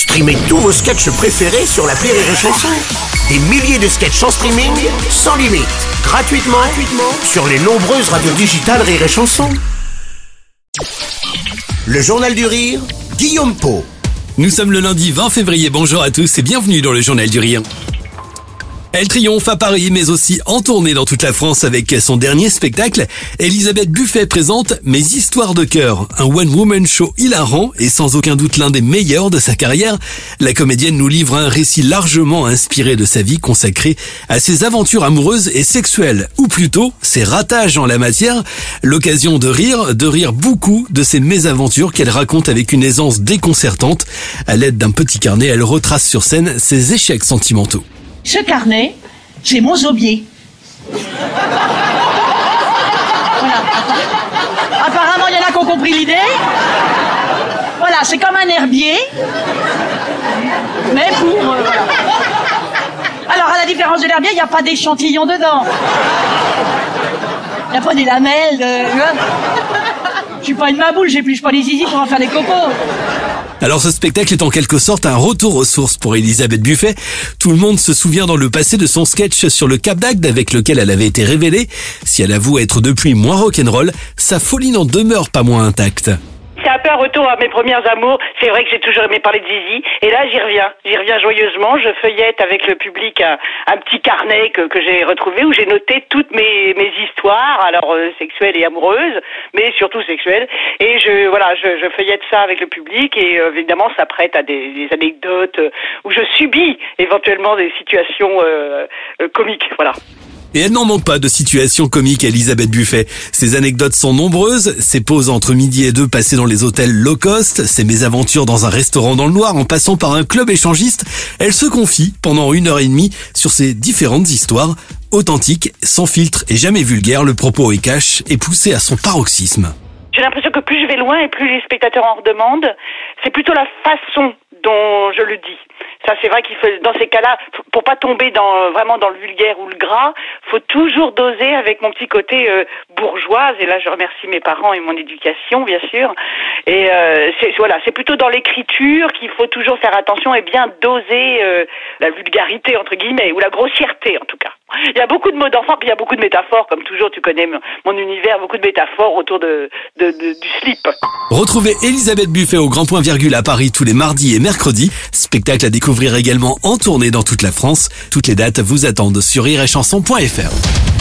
Streamez tous vos sketchs préférés sur la Rire et Chanson. Des milliers de sketchs en streaming, sans limite, gratuitement, gratuitement sur les nombreuses radios digitales Rire et Chanson. Le Journal du Rire, Guillaume Po. Nous sommes le lundi 20 février, bonjour à tous et bienvenue dans le Journal du Rire. Elle triomphe à Paris, mais aussi en tournée dans toute la France avec son dernier spectacle. Elisabeth Buffet présente Mes histoires de cœur, un one-woman show hilarant et sans aucun doute l'un des meilleurs de sa carrière. La comédienne nous livre un récit largement inspiré de sa vie consacré à ses aventures amoureuses et sexuelles, ou plutôt ses ratages en la matière. L'occasion de rire, de rire beaucoup de ses mésaventures qu'elle raconte avec une aisance déconcertante. À l'aide d'un petit carnet, elle retrace sur scène ses échecs sentimentaux. Ce carnet, c'est mon zobier. Voilà. Apparemment, il y en a qui ont compris l'idée. Voilà, c'est comme un herbier. Mais pour. euh. Alors, à la différence de l'herbier, il n'y a pas d'échantillon dedans. Il n'y a pas des lamelles. De... tu pas une maboule, j'épluche pas les zizi pour en faire des cocos. Alors ce spectacle est en quelque sorte un retour aux sources pour Elisabeth Buffet. Tout le monde se souvient dans le passé de son sketch sur le Cap d'Agde avec lequel elle avait été révélée. Si elle avoue être depuis moins rock'n'roll, sa folie n'en demeure pas moins intacte. C'est un retour à mes premières amours. C'est vrai que j'ai toujours aimé parler de Zizi. Et là, j'y reviens. J'y reviens joyeusement. Je feuillette avec le public un, petit carnet que, j'ai retrouvé où j'ai noté toutes mes, histoires, alors euh, sexuelles et amoureuses, mais surtout sexuelles. Et je, voilà, je, feuillette ça avec le public et euh, évidemment, ça prête à des, anecdotes euh, où je subis éventuellement des situations comiques. Voilà. Et elle n'en manque pas de situations comiques Elisabeth Buffet. Ses anecdotes sont nombreuses, ses pauses entre midi et deux passées dans les hôtels low cost, ses mésaventures dans un restaurant dans le noir en passant par un club échangiste, elle se confie pendant une heure et demie sur ses différentes histoires. Authentiques, sans filtre et jamais vulgaire, le propos est cash et poussé à son paroxysme. J'ai l'impression que plus je vais loin et plus les spectateurs en redemandent. C'est plutôt la façon dont je le dis. Ça, c'est vrai qu'il faut, dans ces cas-là, pour pas tomber dans vraiment dans le vulgaire ou le gras, faut toujours doser avec mon petit côté euh, bourgeoise. Et là, je remercie mes parents et mon éducation, bien sûr. Et euh, voilà, c'est plutôt dans l'écriture qu'il faut toujours faire attention et bien doser euh, la vulgarité entre guillemets ou la grossièreté en tout cas. Il y a beaucoup de mots d'enfant, puis il y a beaucoup de métaphores, comme toujours. Tu connais mon mon univers, beaucoup de métaphores autour de, de, de- du slip. Retrouvez Elisabeth Buffet au Grand Point Virgule à Paris tous les mardis et mercredis. Spectacle à découvrir également en tournée dans toute la France. Toutes les dates vous attendent sur iréchanson.fr. Rire